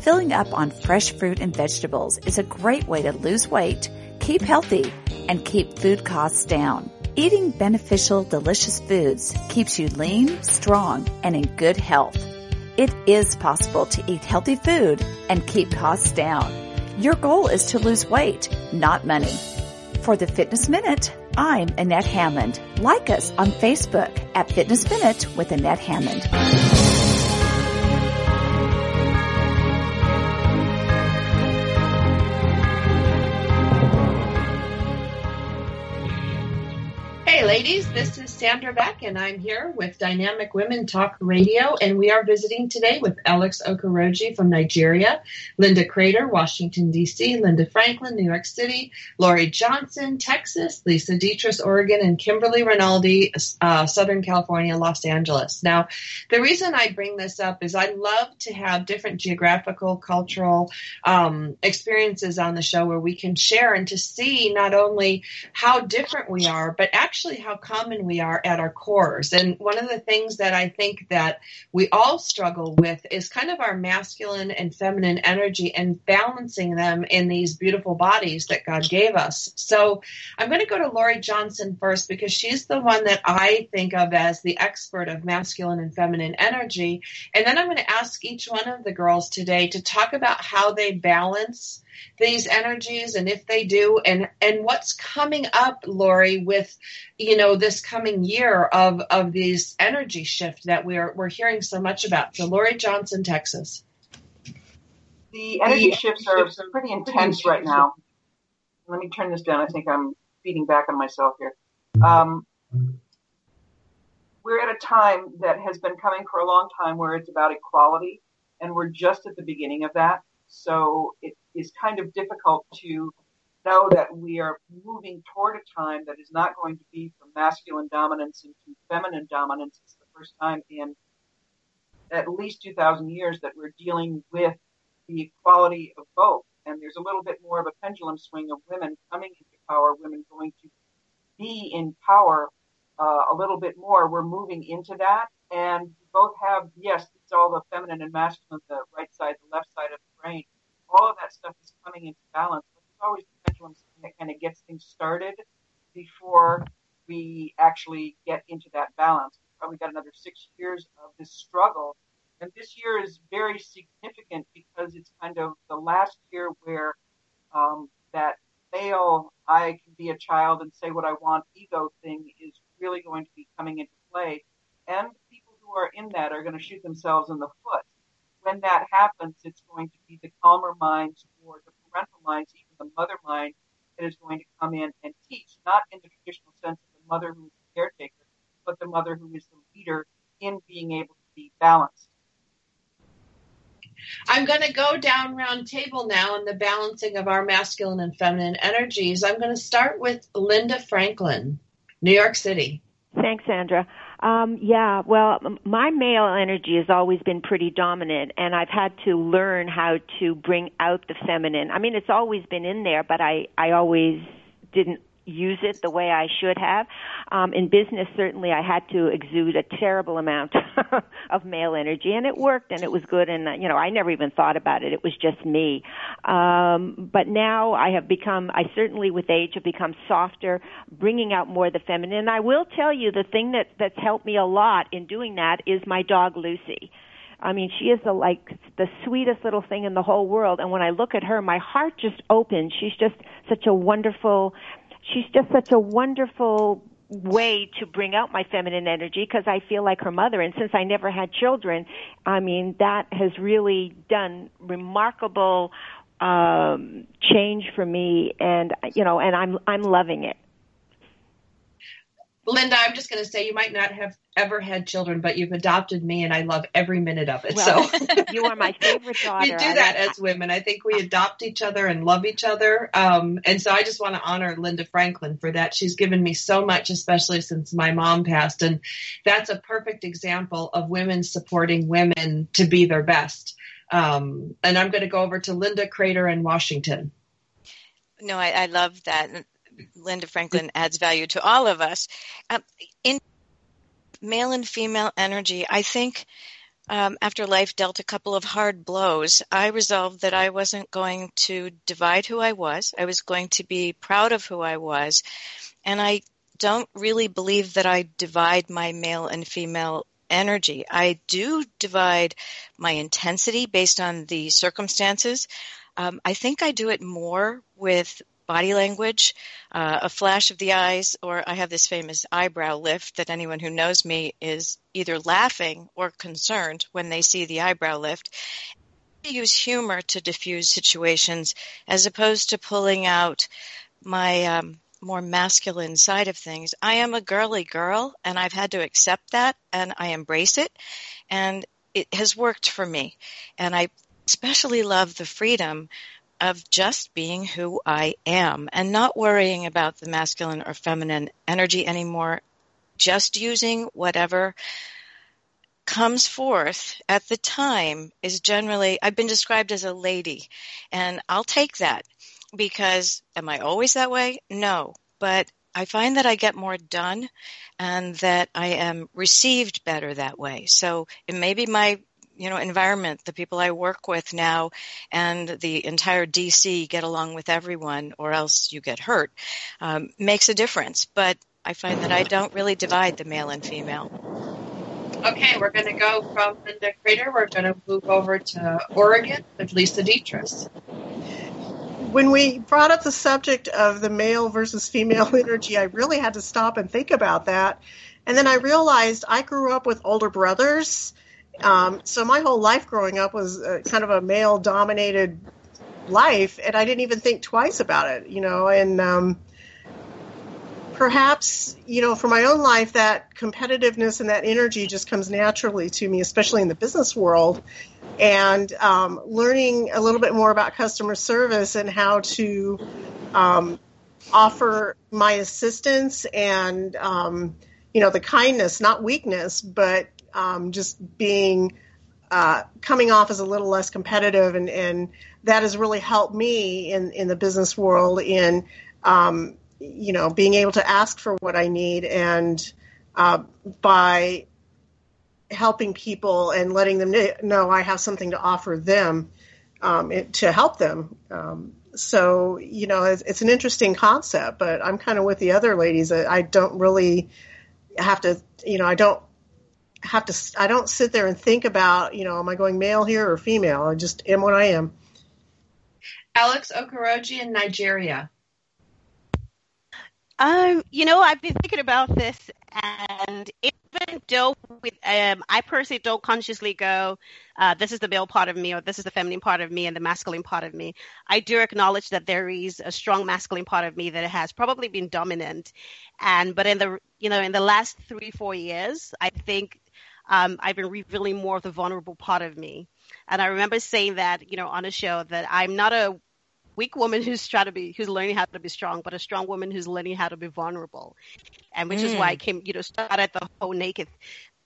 Filling up on fresh fruit and vegetables is a great way to lose weight, keep healthy, and keep food costs down. Eating beneficial, delicious foods keeps you lean, strong, and in good health. It is possible to eat healthy food and keep costs down. Your goal is to lose weight, not money. For the Fitness Minute, I'm Annette Hammond. Like us on Facebook at Fitness Minute with Annette Hammond. Ladies, this is Sandra Beck, and I'm here with Dynamic Women Talk Radio, and we are visiting today with Alex Okoroji from Nigeria, Linda Crater, Washington, D.C., Linda Franklin, New York City, Lori Johnson, Texas, Lisa Dietrich, Oregon, and Kimberly Rinaldi, uh, Southern California, Los Angeles. Now, the reason I bring this up is I love to have different geographical, cultural um, experiences on the show where we can share and to see not only how different we are, but actually how common we are at our cores. And one of the things that I think that we all struggle with is kind of our masculine and feminine energy and balancing them in these beautiful bodies that God gave us. So I'm going to go to Lori Johnson first because she's the one that I think of as the expert of masculine and feminine energy. And then I'm going to ask each one of the girls today to talk about how they balance these energies and if they do. And and what's coming up lori with you know this coming year of of these energy shift that we're we're hearing so much about. So lori johnson texas. The energy shifts are pretty intense right now. Let me turn this down. I think i'm feeding back on myself here. Um, we're at a time that has been coming for a long time where it's about equality and we're just at the beginning of that. So it is kind of difficult to know that we are moving toward a time that is not going to be from masculine dominance into feminine dominance. It's the first time in at least 2,000 years that we're dealing with the equality of both. And there's a little bit more of a pendulum swing of women coming into power, women going to be in power uh, a little bit more. We're moving into that. And both have, yes, it's all the feminine and masculine, the right side, the left side of the brain. All of that stuff is coming into balance. But there's always the pendulum that kind of gets things started before we actually get into that balance. We've probably got another six years of this struggle. And this year is very significant because it's kind of the last year where um, that male, I can be a child and say what I want ego thing is really going to be coming into play. And people who are in that are going to shoot themselves in the foot. When that happens, it's going to be the calmer minds or the parental minds, even the mother mind, that is going to come in and teach, not in the traditional sense of the mother who is the caretaker, but the mother who is the leader in being able to be balanced. I'm going to go down round table now in the balancing of our masculine and feminine energies. I'm going to start with Linda Franklin, New York City. Thanks, Sandra. Um, yeah, well, my male energy has always been pretty dominant, and I've had to learn how to bring out the feminine. I mean, it's always been in there, but I I always didn't use it the way I should have. Um, in business, certainly, I had to exude a terrible amount of male energy, and it worked, and it was good. And you know, I never even thought about it; it was just me. Um, but now I have become, I certainly, with age, have become softer, bringing out more of the feminine. And I will tell you, the thing that that's helped me a lot in doing that is my dog Lucy. I mean, she is the like the sweetest little thing in the whole world. And when I look at her, my heart just opens. She's just such a wonderful she's just such a wonderful way to bring out my feminine energy because I feel like her mother. And since I never had children, I mean, that has really done remarkable um change for me and you know and I'm I'm loving it. Linda, I'm just going to say you might not have ever had children, but you've adopted me, and I love every minute of it. Well, so you are my favorite daughter. we do that as women. I think we adopt each other and love each other. Um, and so I just want to honor Linda Franklin for that. She's given me so much, especially since my mom passed, and that's a perfect example of women supporting women to be their best. Um, and I'm going to go over to Linda Crater in Washington. No, I, I love that. Linda Franklin adds value to all of us. Um, in male and female energy, I think um, after life dealt a couple of hard blows, I resolved that I wasn't going to divide who I was. I was going to be proud of who I was. And I don't really believe that I divide my male and female energy. I do divide my intensity based on the circumstances. Um, I think I do it more with body language, uh, a flash of the eyes, or I have this famous eyebrow lift that anyone who knows me is either laughing or concerned when they see the eyebrow lift. I use humor to diffuse situations as opposed to pulling out my um, more masculine side of things. I am a girly girl and I've had to accept that and I embrace it and it has worked for me. And I especially love the freedom of just being who I am and not worrying about the masculine or feminine energy anymore, just using whatever comes forth at the time is generally, I've been described as a lady, and I'll take that because am I always that way? No, but I find that I get more done and that I am received better that way. So it may be my you know environment the people i work with now and the entire dc get along with everyone or else you get hurt um, makes a difference. But i find that i don't really divide the male and female. Okay we're going to go from linda crater. We're going to move over to oregon with lisa dietrich. When we brought up the subject of the male versus female energy i really had to stop and think about that. And then i realized i grew up with older brothers um, so my whole life growing up was uh, kind of a male dominated life, and I didn't even think twice about it, you know. And um, perhaps, you know, for my own life, that competitiveness and that energy just comes naturally to me, especially in the business world. And um, learning a little bit more about customer service and how to um, offer my assistance and, um, you know, the kindness, not weakness, but um, just being uh, coming off as a little less competitive, and, and that has really helped me in in the business world in um, you know being able to ask for what I need and uh, by helping people and letting them know I have something to offer them um, it, to help them. Um, so you know it's, it's, an interesting concept, but I'm kind of with the other ladies. I, I don't really have to, you know, I don't have to I don't sit there and think about, you know, am I going male here or female? I just am what I am. Alex Okoroji in Nigeria. Um, you know, I've been thinking about this, and even though with, um, I personally don't consciously go, uh, this is the male part of me, or this is the feminine part of me, and the masculine part of me. I do acknowledge that there is a strong masculine part of me that has probably been dominant, and but in the you know in the last three four years, I think um, I've been revealing more of the vulnerable part of me. And I remember saying that, you know, on a show that I'm not a weak woman who's trying to be, who's learning how to be strong, but a strong woman who's learning how to be vulnerable. And which mm. is why I mm. came, you know, started the whole naked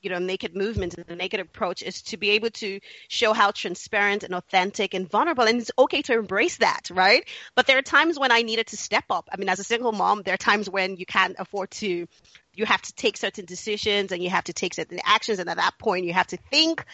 you know naked movement and the naked approach is to be able to show how transparent and authentic and vulnerable and it's okay to embrace that right but there are times when i needed to step up i mean as a single mom there are times when you can't afford to you have to take certain decisions and you have to take certain actions. And at that point, you have to think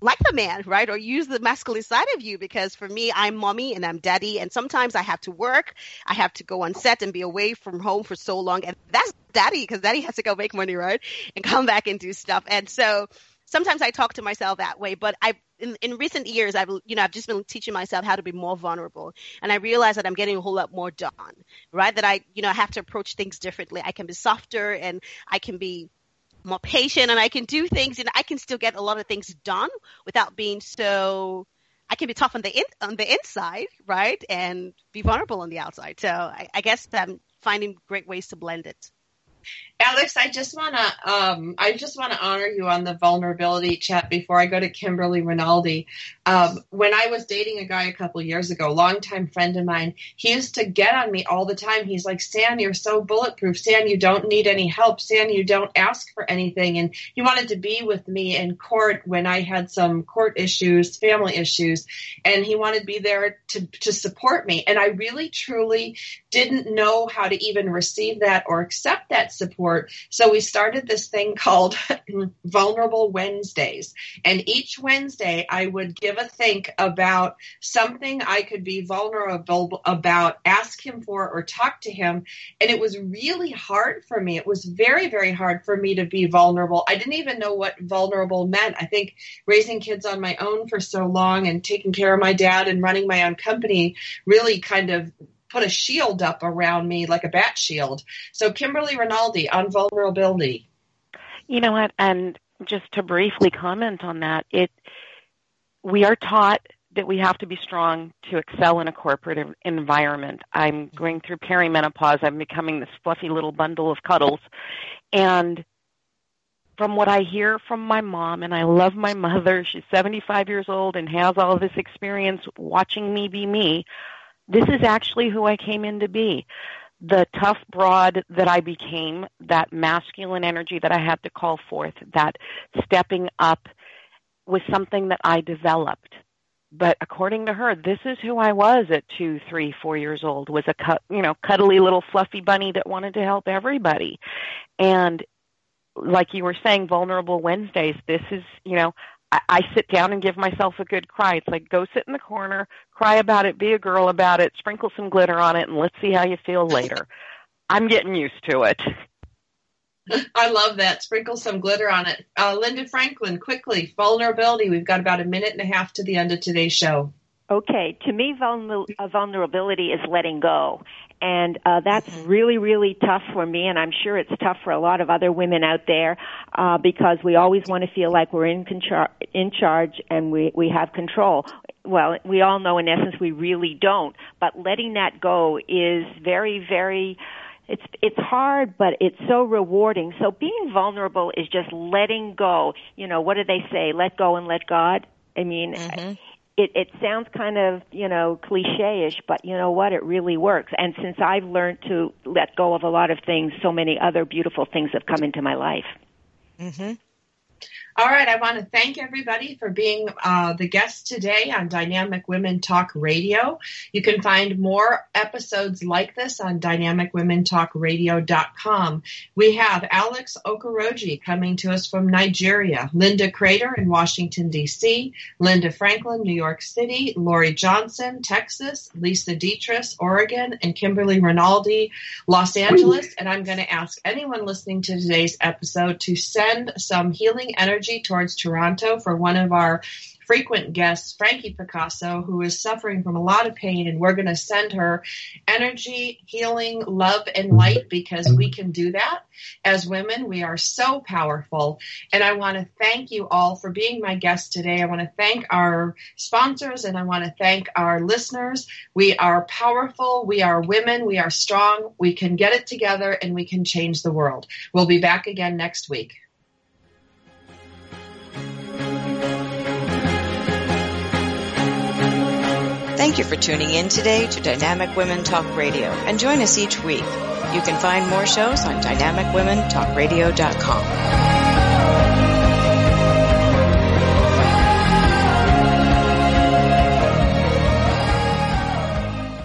like a man, right? Or use the masculine side of you because for me, I'm mommy and I'm daddy. And sometimes I have to work. I have to go on set and be away from home for so long. And that's daddy because daddy has to go make money, right? And come back and do stuff. And so sometimes I talk to myself that way, but I in, in recent years I've you know I've just been teaching myself how to be more vulnerable, and I realize that I'm getting a whole lot more done. Right, that I you know I have to approach things differently. I can be softer, and I can be more patient, and I can do things, and I can still get a lot of things done without being so. I can be tough on the in, on the inside, right, and be vulnerable on the outside. So I, I guess I'm finding great ways to blend it. Alex, I just want to um, I just want to honor you on the vulnerability chat before I go to Kimberly Rinaldi. Um, when I was dating a guy a couple years ago, longtime friend of mine, he used to get on me all the time. He's like, "Stan, you're so bulletproof. Stan, you don't need any help. Stan, you don't ask for anything." And he wanted to be with me in court when I had some court issues, family issues, and he wanted to be there to to support me. And I really truly didn't know how to even receive that or accept that support. So we started this thing called Vulnerable Wednesdays. And each Wednesday, I would give a think about something I could be vulnerable about, ask him for, or talk to him. And it was really hard for me. It was very, very hard for me to be vulnerable. I didn't even know what vulnerable meant. I think raising kids on my own for so long and taking care of my dad and running my own company really kind of put a shield up around me like a bat shield. So Kimberly Rinaldi on vulnerability. You know what? And just to briefly comment on that, it we are taught that we have to be strong to excel in a corporate environment. I'm going through perimenopause. I'm becoming this fluffy little bundle of cuddles. And from what I hear from my mom, and I love my mother, she's 75 years old and has all this experience watching me be me. This is actually who I came in to be. The tough broad that I became, that masculine energy that I had to call forth, that stepping up was something that I developed. But according to her, this is who I was at two, three, four years old. Was a cut, you know, cuddly little fluffy bunny that wanted to help everybody. And like you were saying, vulnerable Wednesdays. This is, you know, I, I sit down and give myself a good cry. It's like go sit in the corner, cry about it, be a girl about it, sprinkle some glitter on it, and let's see how you feel later. I'm getting used to it. I love that. Sprinkle some glitter on it. Uh, Linda Franklin, quickly, vulnerability. We've got about a minute and a half to the end of today's show. Okay, to me, vulnerability is letting go. And uh, that's really, really tough for me, and I'm sure it's tough for a lot of other women out there uh, because we always want to feel like we're in, conchar- in charge and we, we have control. Well, we all know in essence we really don't, but letting that go is very, very it's it's hard but it's so rewarding. So being vulnerable is just letting go. You know what do they say? Let go and let god? I mean mm-hmm it, it sounds kind of, you know, cliche-ish, but you know what? It really works. And since I've learned to let go of a lot of things, so many other beautiful things have come into my life. Mm-hmm. All right, I want to thank everybody for being uh, the guest today on Dynamic Women Talk Radio. You can find more episodes like this on dynamicwomentalkradio.com. We have Alex Okoroji coming to us from Nigeria, Linda Crater in Washington, D.C., Linda Franklin, New York City, Lori Johnson, Texas, Lisa Dietrich, Oregon, and Kimberly Rinaldi, Los Angeles. And I'm going to ask anyone listening to today's episode to send some healing energy energy towards Toronto for one of our frequent guests, Frankie Picasso, who is suffering from a lot of pain, and we're going to send her energy, healing, love, and light because we can do that. As women, we are so powerful. And I want to thank you all for being my guest today. I want to thank our sponsors and I want to thank our listeners. We are powerful. We are women. We are strong. We can get it together and we can change the world. We'll be back again next week. Thank you for tuning in today to Dynamic Women Talk Radio and join us each week. You can find more shows on dynamicwomentalkradio.com.